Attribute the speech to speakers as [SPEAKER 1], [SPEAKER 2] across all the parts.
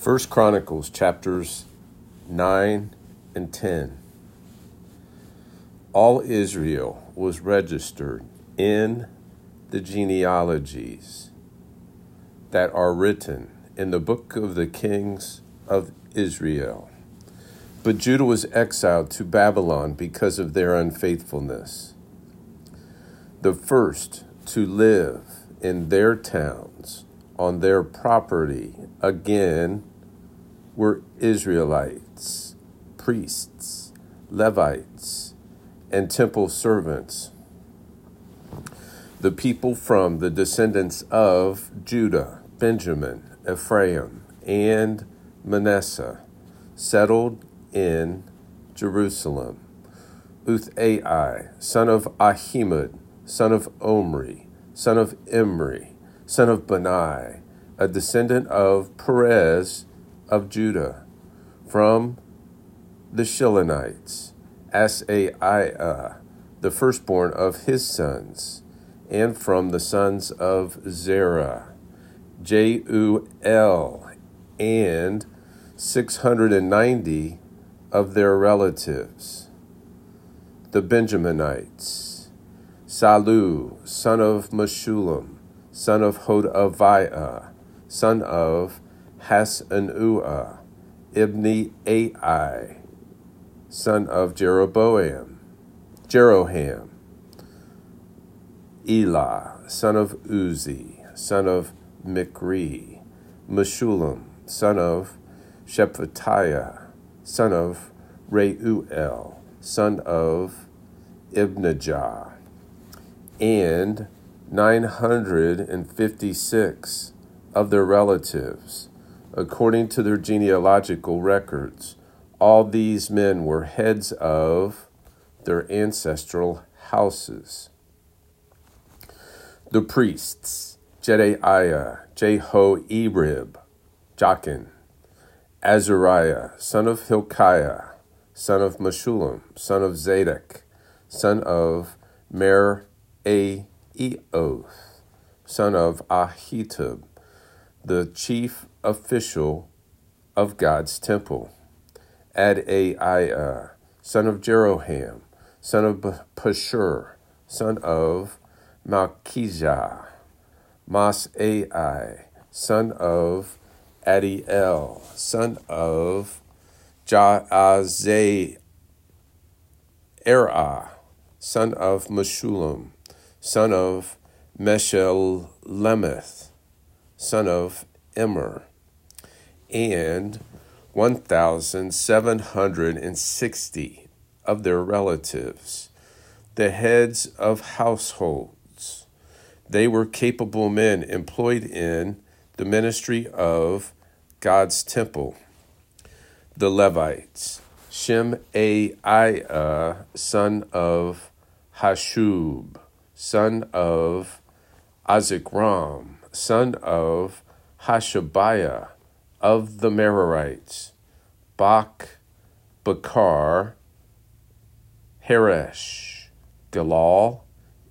[SPEAKER 1] First Chronicles chapters 9 and 10. All Israel was registered in the genealogies that are written in the book of the kings of Israel. But Judah was exiled to Babylon because of their unfaithfulness. The first to live in their towns on their property again were Israelites, priests, Levites, and temple servants. The people from the descendants of Judah, Benjamin, Ephraim, and Manasseh settled in Jerusalem. Uthai, son of Ahimud, son of Omri, son of Imri, son of Benai, a descendant of Perez of Judah, from the Shilonites, Asaiah, the firstborn of his sons, and from the sons of Zerah, Jeuel, and 690 of their relatives, the Benjaminites, Sallu, son of Meshullam, son of Hodaviah, son of Hassenuah, Ibni Ai, son of Jeroboam, Jeroham, Elah, son of Uzzi, son of Michri, Meshullam, son of Shephatiah, son of Reuel, son of Ibnijah, and 956 of their relatives, according to their genealogical records. All these men were heads of their ancestral houses. The priests, Jedaiah, Jehoiarib, Jachin, Azariah, son of Hilkiah, son of Meshullam, son of Zadok, son of Mer Eoth, son of Ahitub, the chief official of God's temple. Adaiah, son of Jeroham, son of Pashhur, son of Malchijah, Maasai, son of Adiel, son of Jahzerah, son of Meshullam, son of Meshillemith, son of Immer, and 1,760 of their relatives, the heads of households. They were capable men employed in the ministry of God's temple. The Levites, Shemaiah, son of Hasshub, son of Azikram, son of Hashabiah of the Merarites, Bach, Bakar, Haresh, Galal,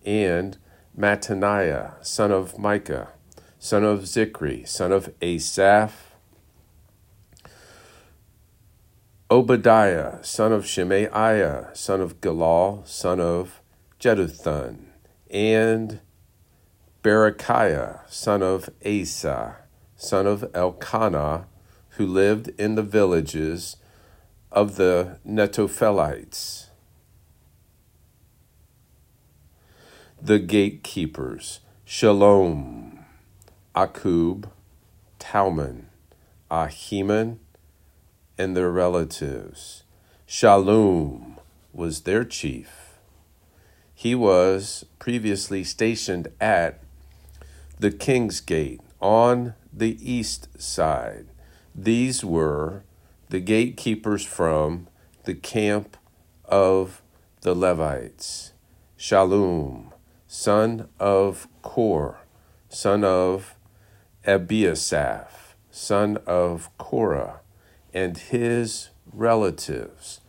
[SPEAKER 1] and Mattaniah, son of Micah, son of Zichri, son of Asaph, Obadiah, son of Shemaiah, son of Galal, son of Jeduthun, and Berechiah, son of Asa, son of Elkanah, who lived in the villages of the Netophelites. The gatekeepers, Shalom, Akkub, Talmon, Ahiman, and their relatives. Shalom was their chief. He was previously stationed at the King's Gate on the east side. These were the gatekeepers from the camp of the Levites. Shalom, son of Kor, son of Ebiasaph, son of Korah, and his relatives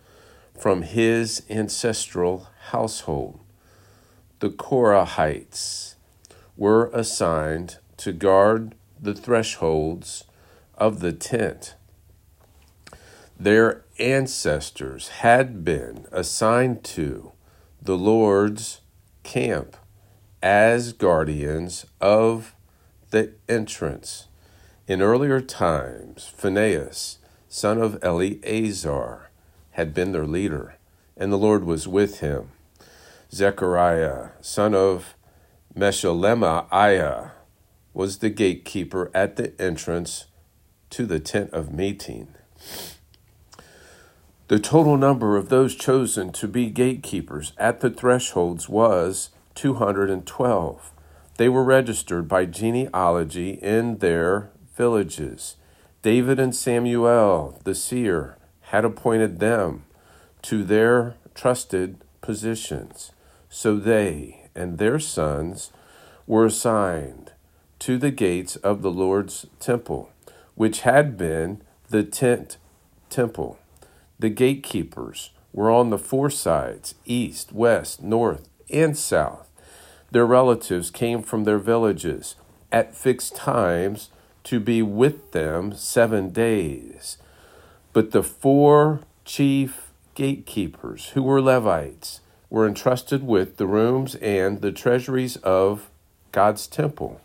[SPEAKER 1] from his ancestral household. The Korahites were assigned to guard the thresholds of the tent. Their ancestors had been assigned to the Lord's camp as guardians of the entrance. In earlier times, Phinehas, son of Eleazar, had been their leader, and the Lord was with him. Zechariah, son of Meshelemiah, was the gatekeeper at the entrance to the tent of meeting. The total number of those chosen to be gatekeepers at the thresholds was 212. They were registered by genealogy in their villages. David and Samuel, the seer, had appointed them to their trusted positions. So they and their sons were assigned to the gates of the Lord's temple, which had been the tent temple. The gatekeepers were on the four sides east, west, north, and south. Their relatives came from their villages at fixed times to be with them seven days. But the four chief gatekeepers, who were Levites, were entrusted with the rooms and the treasuries of God's temple.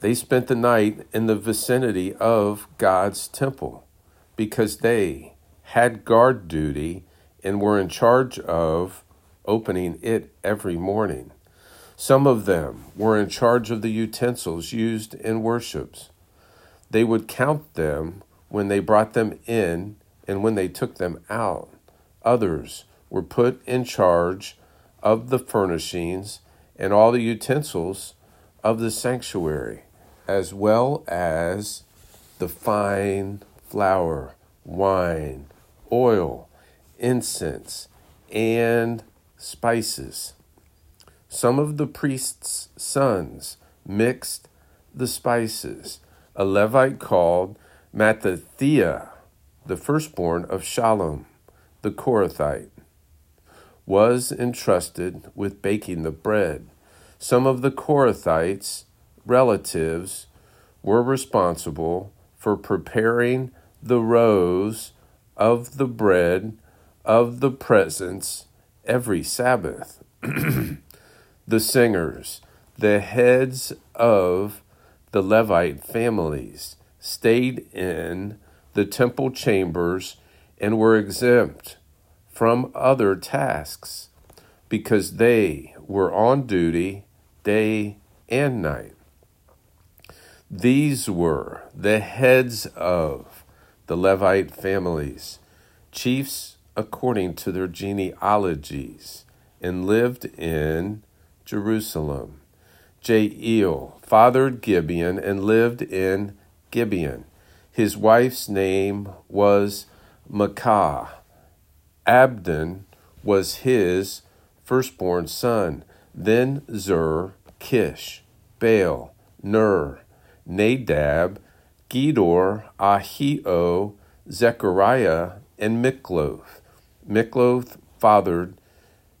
[SPEAKER 1] They spent the night in the vicinity of God's temple because they had guard duty and were in charge of opening it every morning. Some of them were in charge of the utensils used in worships. They would count them when they brought them in and when they took them out. Others were put in charge of the furnishings and all the utensils of the sanctuary, as well as the fine flour, wine, oil, incense, and spices. Some of the priest's sons mixed the spices. A Levite called Mattithiah, the firstborn of Shalom, the Korathite, was entrusted with baking the bread. Some of the Korathites' relatives were responsible for preparing the rows of the bread of the presence every Sabbath. the singers, the heads of the Levite families, stayed in the temple chambers and were exempt from other tasks because they were on duty day and night. These were the heads of the Levite families, chiefs according to their genealogies, and lived in Jerusalem. Jael fathered Gibeon and lived in Gibeon. His wife's name was Maacah. Abdon was his firstborn son. Then Zur, Kish, Baal, Ner, Nadab, Gedor, Ahio, Zechariah, and Mikloth. Mikloth fathered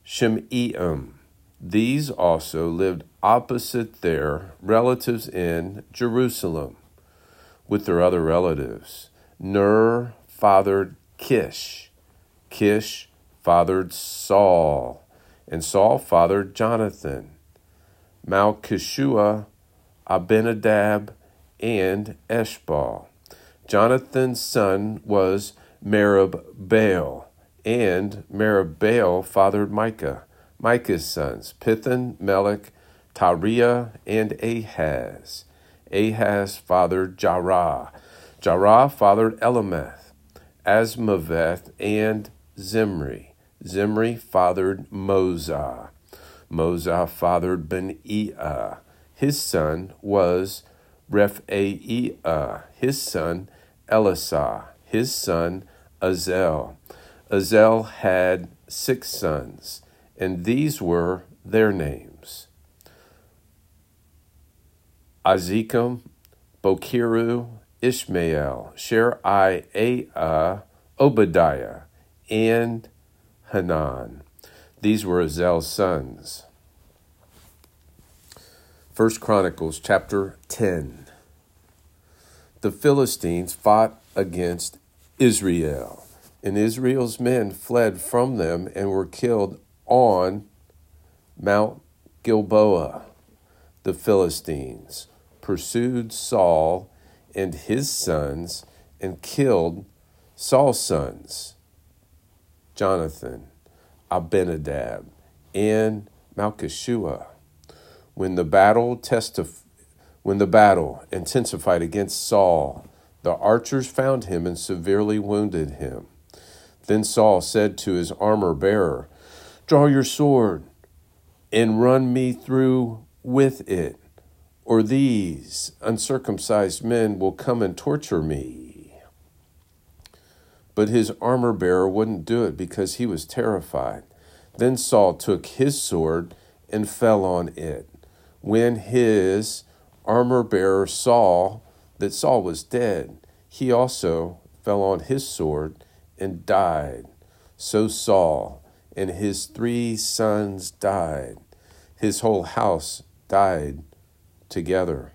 [SPEAKER 1] Shimeam. These also lived opposite their relatives in Jerusalem with their other relatives. Ner fathered Kish. Kish fathered Saul. And Saul fathered Jonathan. Malchishua Abinadab, and Eshbal. Jonathan's son was Merib-Baal, and Merib-Baal fathered Micah. Micah's sons, Pithon, Melech, Tahrea, and Ahaz. Ahaz fathered Jarah. Jarah fathered Elameth, Azmaveth, and Zimri. Zimri fathered Moza. Moza fathered Binea. His son was Rephaiah. Uh, his son Eleasah. His son Azel. Azel had six sons, and these were their names Azikam, Bocheru, Ishmael, Sheariah, Obadiah, and Hanan. These were Azel's sons. First Chronicles chapter 10. the Philistines fought against Israel, and Israel's men fled from them and were killed on Mount Gilboa. The Philistines pursued Saul and his sons and killed Saul's sons, Jonathan, Abinadab, and Malchishua. When the battle testif- when the battle intensified against Saul, the archers found him and severely wounded him. Then Saul said to his armor bearer, Draw your sword and run me through with it, or these uncircumcised men will come and torture me. But his armor bearer wouldn't do it because he was terrified. Then Saul took his sword and fell on it. When his armor bearer saw that Saul was dead, he also fell on his sword and died. So Saul and his three sons died. His whole house died together.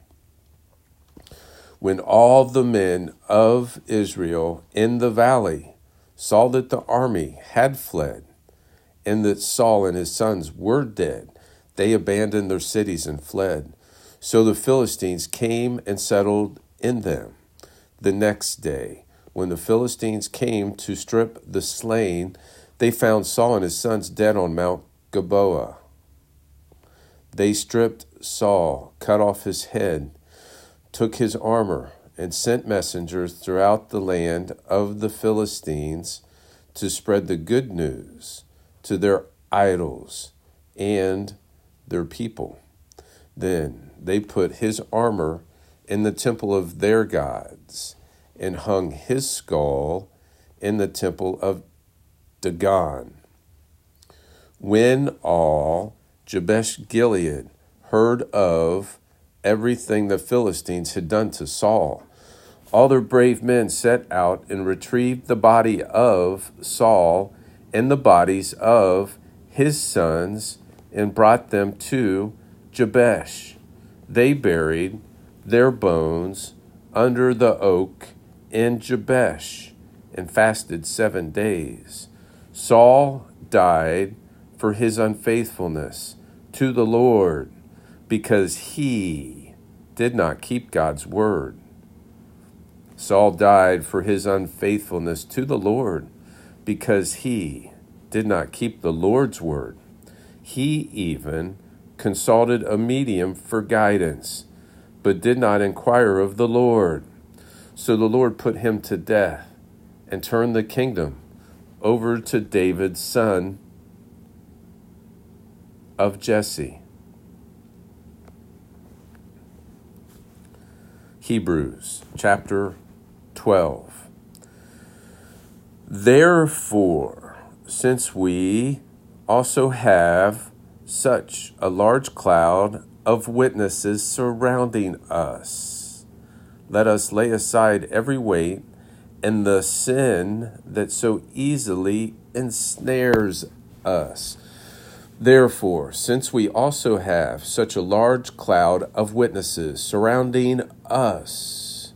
[SPEAKER 1] When all the men of Israel in the valley saw that the army had fled, and that Saul and his sons were dead, they abandoned their cities and fled. So the Philistines came and settled in them. The next day, when the Philistines came to strip the slain, they found Saul and his sons dead on Mount Gilboa. They stripped Saul, cut off his head, took his armor, and sent messengers throughout the land of the Philistines to spread the good news to their idols and their people. Then they put his armor in the temple of their gods and hung his skull in the temple of Dagon. When all Jabesh Gilead heard of everything the Philistines had done to Saul, all their brave men set out and retrieved the body of Saul and the bodies of his sons and brought them to Jabesh. They buried their bones under the oak in Jabesh and fasted seven days. Saul died for his unfaithfulness to the Lord because he did not keep God's word. Saul died for his unfaithfulness to the Lord because he did not keep the Lord's word. He even consulted a medium for guidance, but did not inquire of the Lord. So the Lord put him to death and turned the kingdom over to David's son of Jesse. Hebrews chapter 12. Therefore, since we also have such a large cloud of witnesses surrounding us, let us lay aside every weight and the sin that so easily ensnares us. Therefore, since we also have such a large cloud of witnesses surrounding us,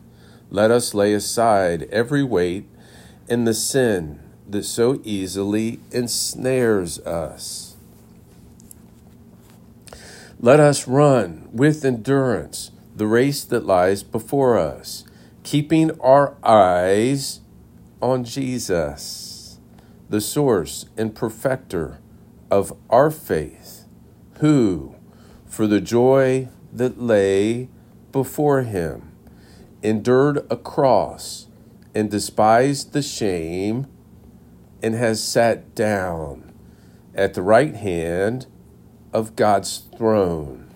[SPEAKER 1] let us lay aside every weight and the sin that so easily ensnares us. Let us run with endurance the race that lies before us, keeping our eyes on Jesus, the source and perfecter of our faith, who, for the joy that lay before him, endured a cross and despised the shame and has sat down at the right hand of God's throne.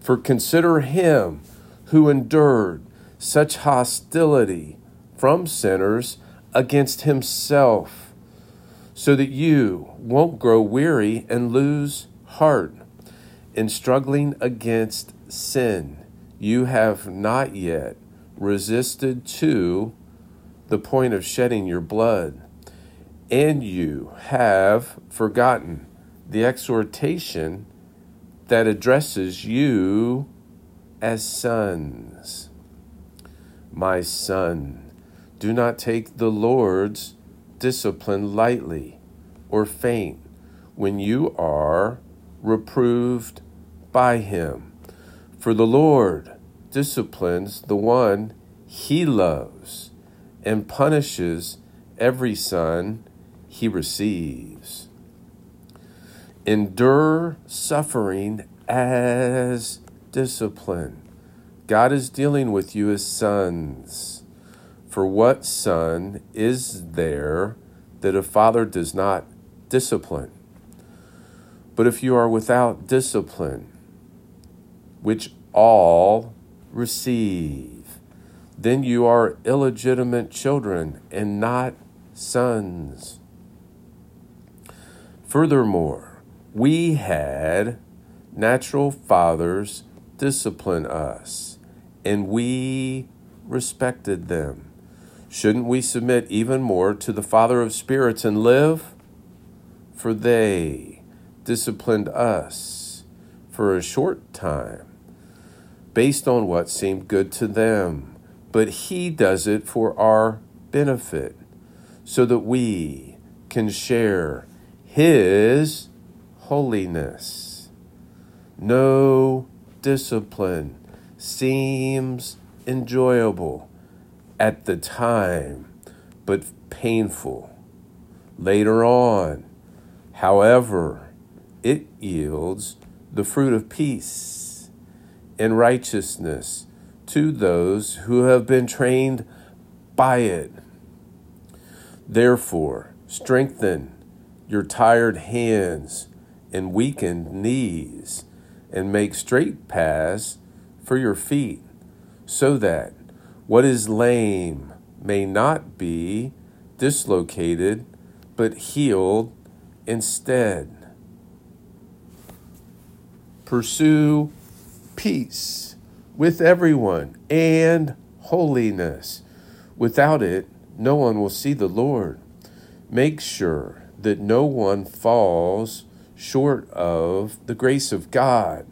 [SPEAKER 1] For consider him who endured such hostility from sinners against himself, so that you won't grow weary and lose heart in struggling against sin. You have not yet resisted to the point of shedding your blood and you have forgotten the exhortation that addresses you as sons. My son, do not take the Lord's discipline lightly or faint when you are reproved by him. For the Lord disciplines the one he loves and punishes every son he receives. Endure suffering as discipline. God is dealing with you as sons. For what son is there that a father does not discipline? But if you are without discipline, which all receive, then you are illegitimate children and not sons. Furthermore, we had natural fathers discipline us, and we respected them. Shouldn't we submit even more to the Father of spirits and live? For they disciplined us for a short time, based on what seemed good to them, but He does it for our benefit, so that we can share his holiness. No discipline seems enjoyable at the time, but painful later on. However, it yields the fruit of peace and righteousness to those who have been trained by it. Therefore, strengthen your tired hands and weakened knees, and make straight paths for your feet, so that what is lame may not be dislocated, but healed instead. Pursue peace with everyone and holiness. Without it, no one will see the Lord. Make sure that no one falls short of the grace of God,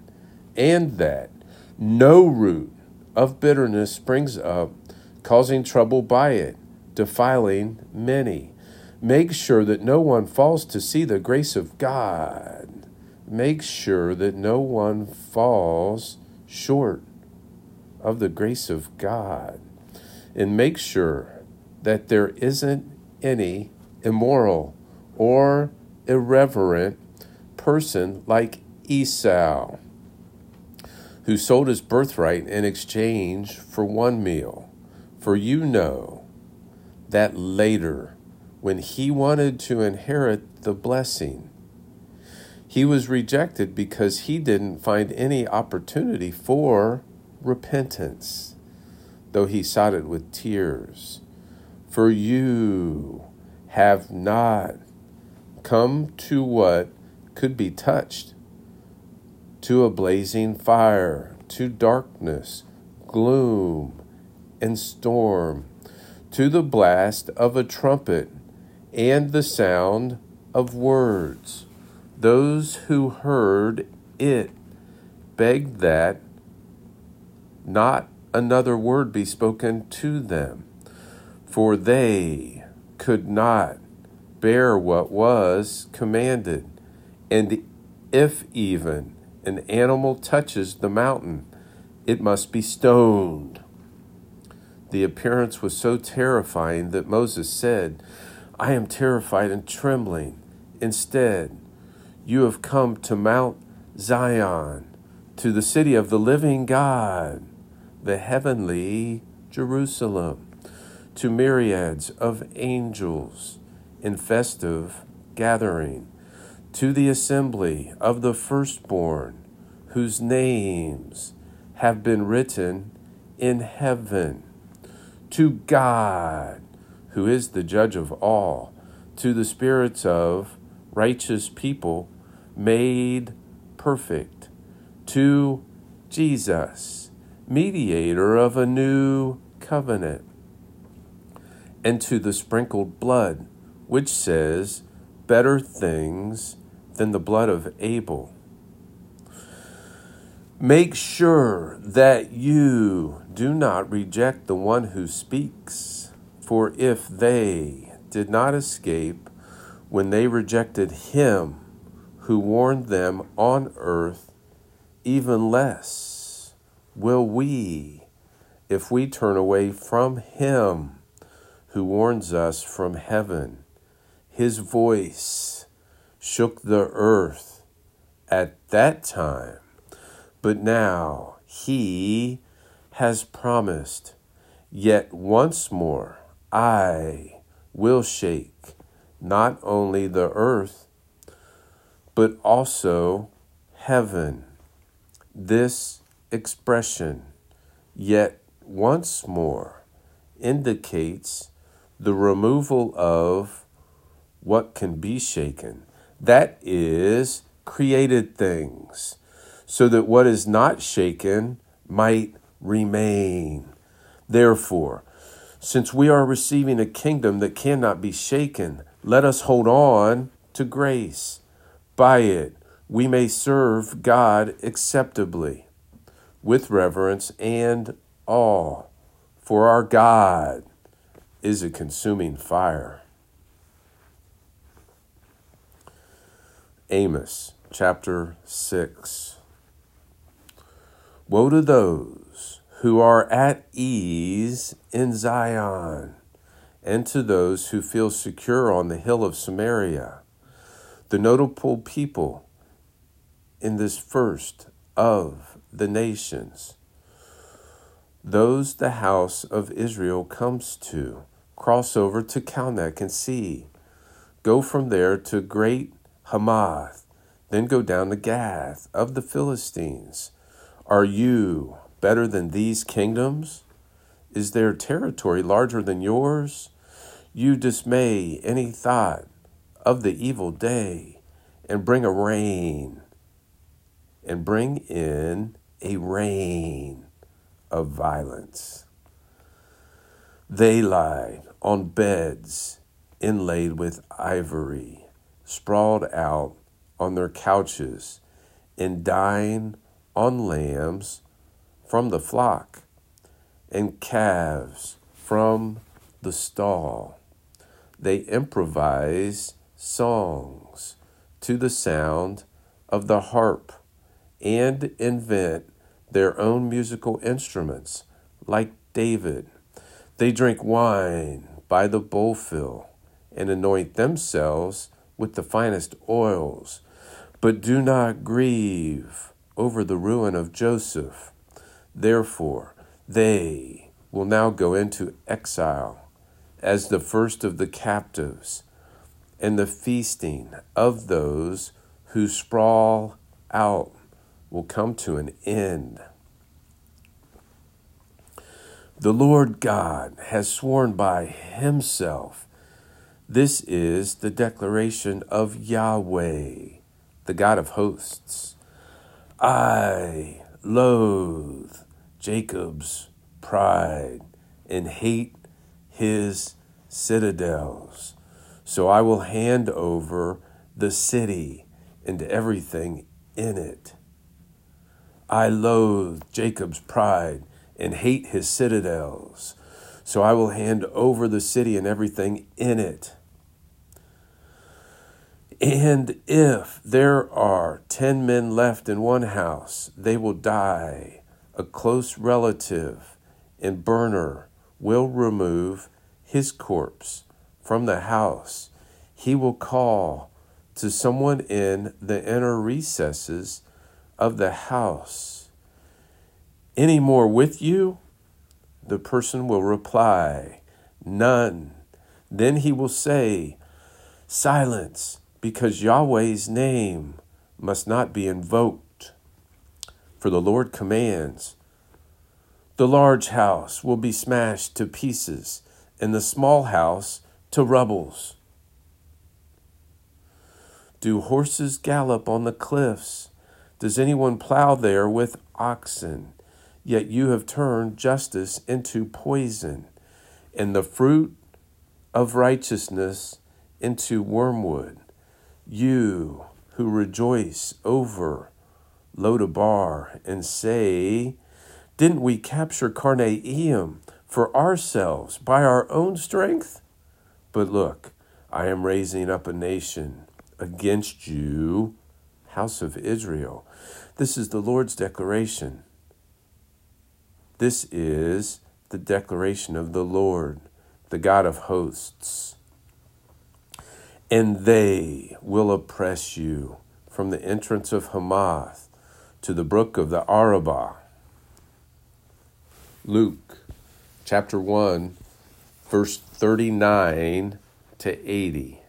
[SPEAKER 1] and that no root of bitterness springs up, causing trouble by it, defiling many. Make sure that no one falls to see the grace of God. Make sure that no one falls short of the grace of God. And make sure that there isn't any immoral or irreverent person like Esau, who sold his birthright in exchange for one meal. For you know that later, when he wanted to inherit the blessing, he was rejected because he didn't find any opportunity for repentance, though he sought it with tears. For you have not come to what could be touched, to a blazing fire, to darkness, gloom, and storm, to the blast of a trumpet and the sound of words. Those who heard it begged that not another word be spoken to them, for they could not bear what was commanded. And if even an animal touches the mountain, it must be stoned. The appearance was so terrifying that Moses said, I am terrified and trembling. Instead, you have come to Mount Zion, to the city of the living God, the heavenly Jerusalem, to myriads of angels in festive gathering, to the assembly of the firstborn, whose names have been written in heaven, to God, who is the judge of all, to the spirits of righteous people made perfect, to Jesus, mediator of a new covenant, and to the sprinkled blood which says, Better things than the blood of Abel. Make sure that you do not reject the one who speaks, for if they did not escape when they rejected him who warned them on earth, even less will we if we turn away from him who warns us from heaven. His voice shook the earth at that time but now he has promised, Yet once more I will shake not only the earth, but also heaven. This expression, yet once more, indicates the removal of what can be shaken. That is, created things so that what is not shaken might remain. Therefore, since we are receiving a kingdom that cannot be shaken, let us hold on to grace. By it, we may serve God acceptably, with reverence and awe, for our God is a consuming fire. Amos chapter 6. Woe to those who are at ease in Zion, and to those who feel secure on the hill of Samaria. The notable people in this first of the nations, those the house of Israel comes to, cross over to Calneh and see, go from there to great Hamath, then go down to Gath of the Philistines are you better than these kingdoms? Is their territory larger than yours? You dismay any thought of the evil day and bring a rain and bring in a rain of violence. They lie on beds inlaid with ivory, sprawled out on their couches, and dine on lambs from the flock and calves from the stall. They improvise songs to the sound of the harp and invent their own musical instruments, like David. They drink wine by the bowlful and anoint themselves with the finest oils, but do not grieve over the ruin of Joseph. Therefore, they will now go into exile as the first of the captives, and the feasting of those who sprawl out will come to an end. The Lord God has sworn by Himself. This is the declaration of Yahweh, the God of hosts. I loathe Jacob's pride and hate his citadels. So I will hand over the city and everything in it. I loathe Jacob's pride and hate his citadels. So I will hand over the city and everything in it. And if there are 10 men left in one house, they will die. A close relative and burner will remove his corpse from the house. He will call to someone in the inner recesses of the house. Any more with you? The person will reply, None. Then he will say, Silence because Yahweh's name must not be invoked. For the Lord commands, the large house will be smashed to pieces, and the small house to rubbles. Do horses gallop on the cliffs? Does anyone plow there with oxen? Yet you have turned justice into poison, and the fruit of righteousness into wormwood you who rejoice over Lodabar and say, Didn't we capture Karnaim for ourselves by our own strength? But look, I am raising up a nation against you, house of Israel. This is the Lord's declaration. This is the declaration of the Lord, the God of hosts. And they will oppress you from the entrance of Hamath to the brook of the Arabah. Luke chapter 1, verse 39 to 80.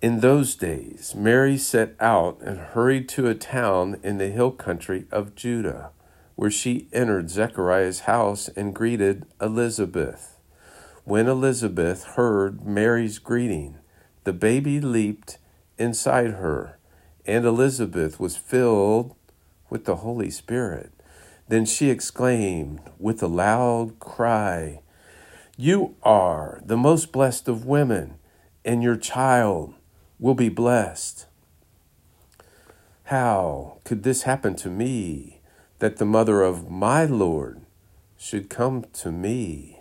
[SPEAKER 1] In those days, Mary set out and hurried to a town in the hill country of Judah, where she entered Zechariah's house and greeted Elizabeth. When Elizabeth heard Mary's greeting, the baby leaped inside her, and Elizabeth was filled with the Holy Spirit. Then she exclaimed with a loud cry, You are the most blessed of women, and your child will be blessed. How could this happen to me, that the mother of my Lord should come to me?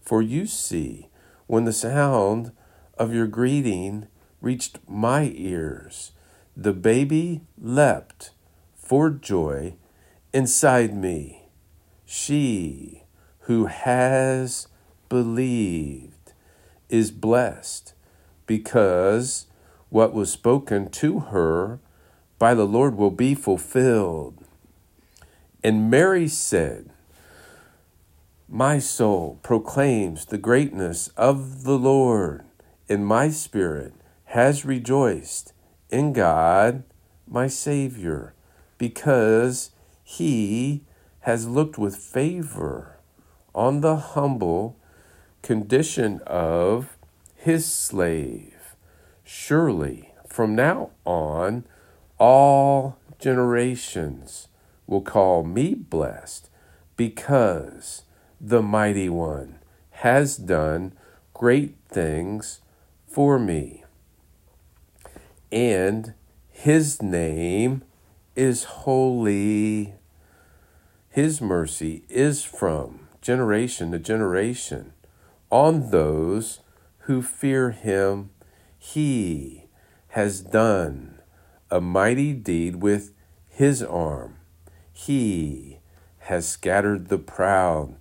[SPEAKER 1] For you see, when the sound of your greeting reached my ears, the baby leapt for joy inside me. She who has believed is blessed because what was spoken to her by the Lord will be fulfilled. And Mary said, My soul proclaims the greatness of the Lord, and my spirit has rejoiced in God, my Savior, because he has looked with favor on the humble condition of his slave. Surely, from now on, all generations will call me blessed because the mighty one has done great things for me. And his name is holy. His mercy is from generation to generation on those who fear him. He has done a mighty deed with his arm. He has scattered the proud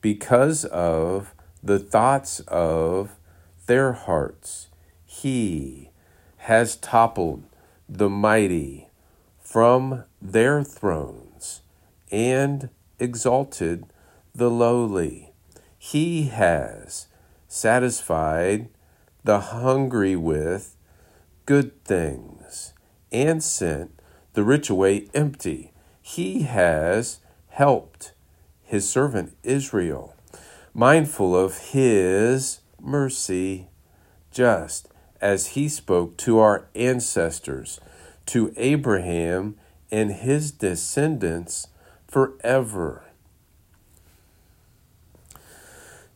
[SPEAKER 1] because of the thoughts of their hearts. He has toppled the mighty from their thrones and exalted the lowly. He has satisfied the hungry with good things and sent the rich away empty. He has helped his servant Israel, mindful of his mercy, just as he spoke to our ancestors to Abraham and his descendants forever.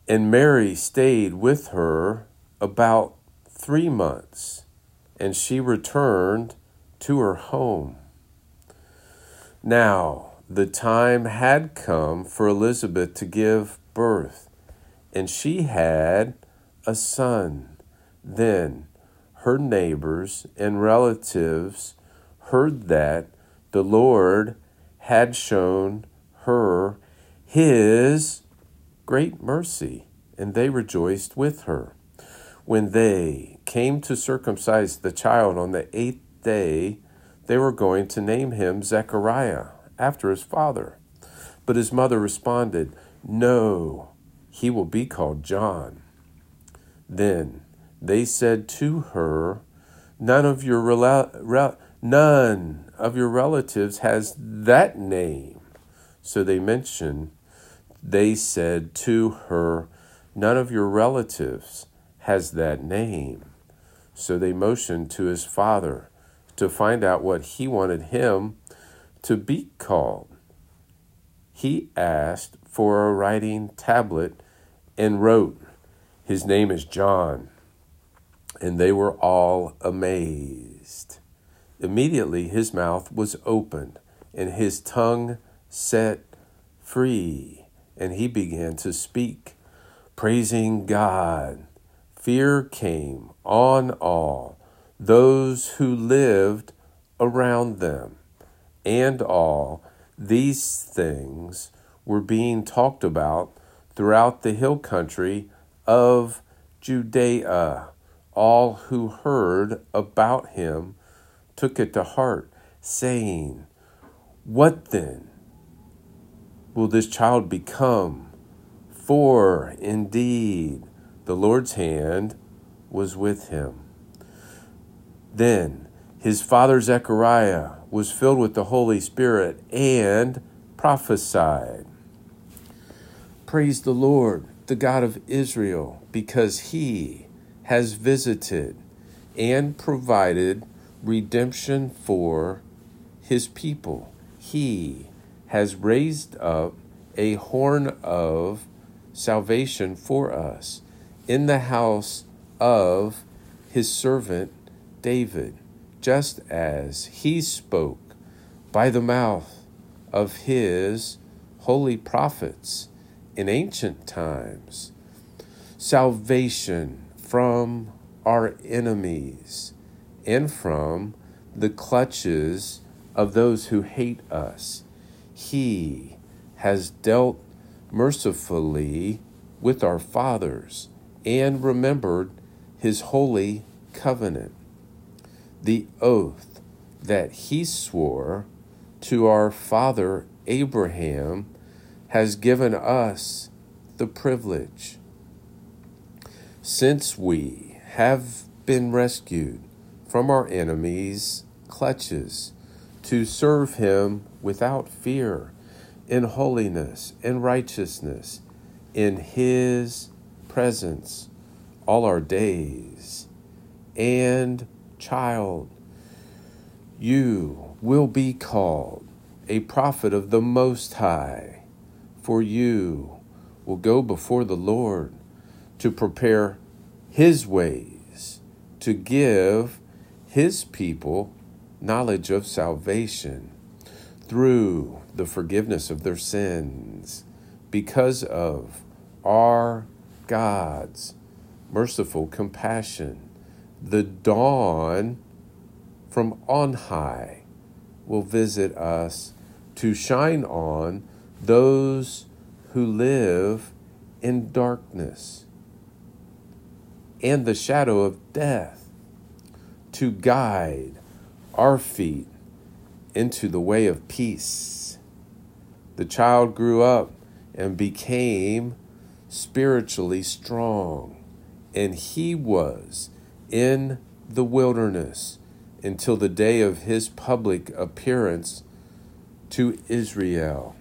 [SPEAKER 1] And Mary stayed with her about three months, and she returned to her home. Now, the time had come for Elizabeth to give birth, and she had a son. Then her neighbors and relatives heard that the Lord had shown her his great mercy, and they rejoiced with her. When they came to circumcise the child on the eighth day, they were going to name him Zechariah after his father. But his mother responded, No, he will be called John. Then they said to her, None of your rel- None of your relatives has that name. So they mentioned, they said to her, None of your relatives has that name. So they motioned to his father to find out what he wanted him to be called. He asked for a writing tablet and wrote, His name is John. and they were all amazed. Immediately his mouth was opened, and his tongue set free, and he began to speak, praising God. Fear came on all those who lived around them, and all these things were being talked about throughout the hill country of Judea. All who heard about him took it to heart, saying, What then will this child become? For indeed the Lord's hand was with him. Then his father Zechariah was filled with the Holy Spirit and prophesied. Praise the Lord, the God of Israel, because he has visited and provided redemption for his people. He has raised up a horn of salvation for us in the house of his servant David, just as he spoke by the mouth of his holy prophets in ancient times. Salvation from our enemies and from the clutches of those who hate us. He has dealt mercifully with our fathers and remembered his holy covenant, the oath that he swore to our father Abraham has given us the privilege. Since we have been rescued from our enemies' clutches to serve him without fear, in holiness and righteousness, in his presence all our days. And, child, you will be called a prophet of the Most High, for you will go before the Lord to prepare his ways, to give his people knowledge of salvation through the forgiveness of their sins because of our God's merciful compassion. The dawn from on high will visit us to shine on those who live in darkness and the shadow of death to guide our feet into the way of peace. The child grew up and became spiritually strong, and he was in the wilderness until the day of his public appearance to Israel.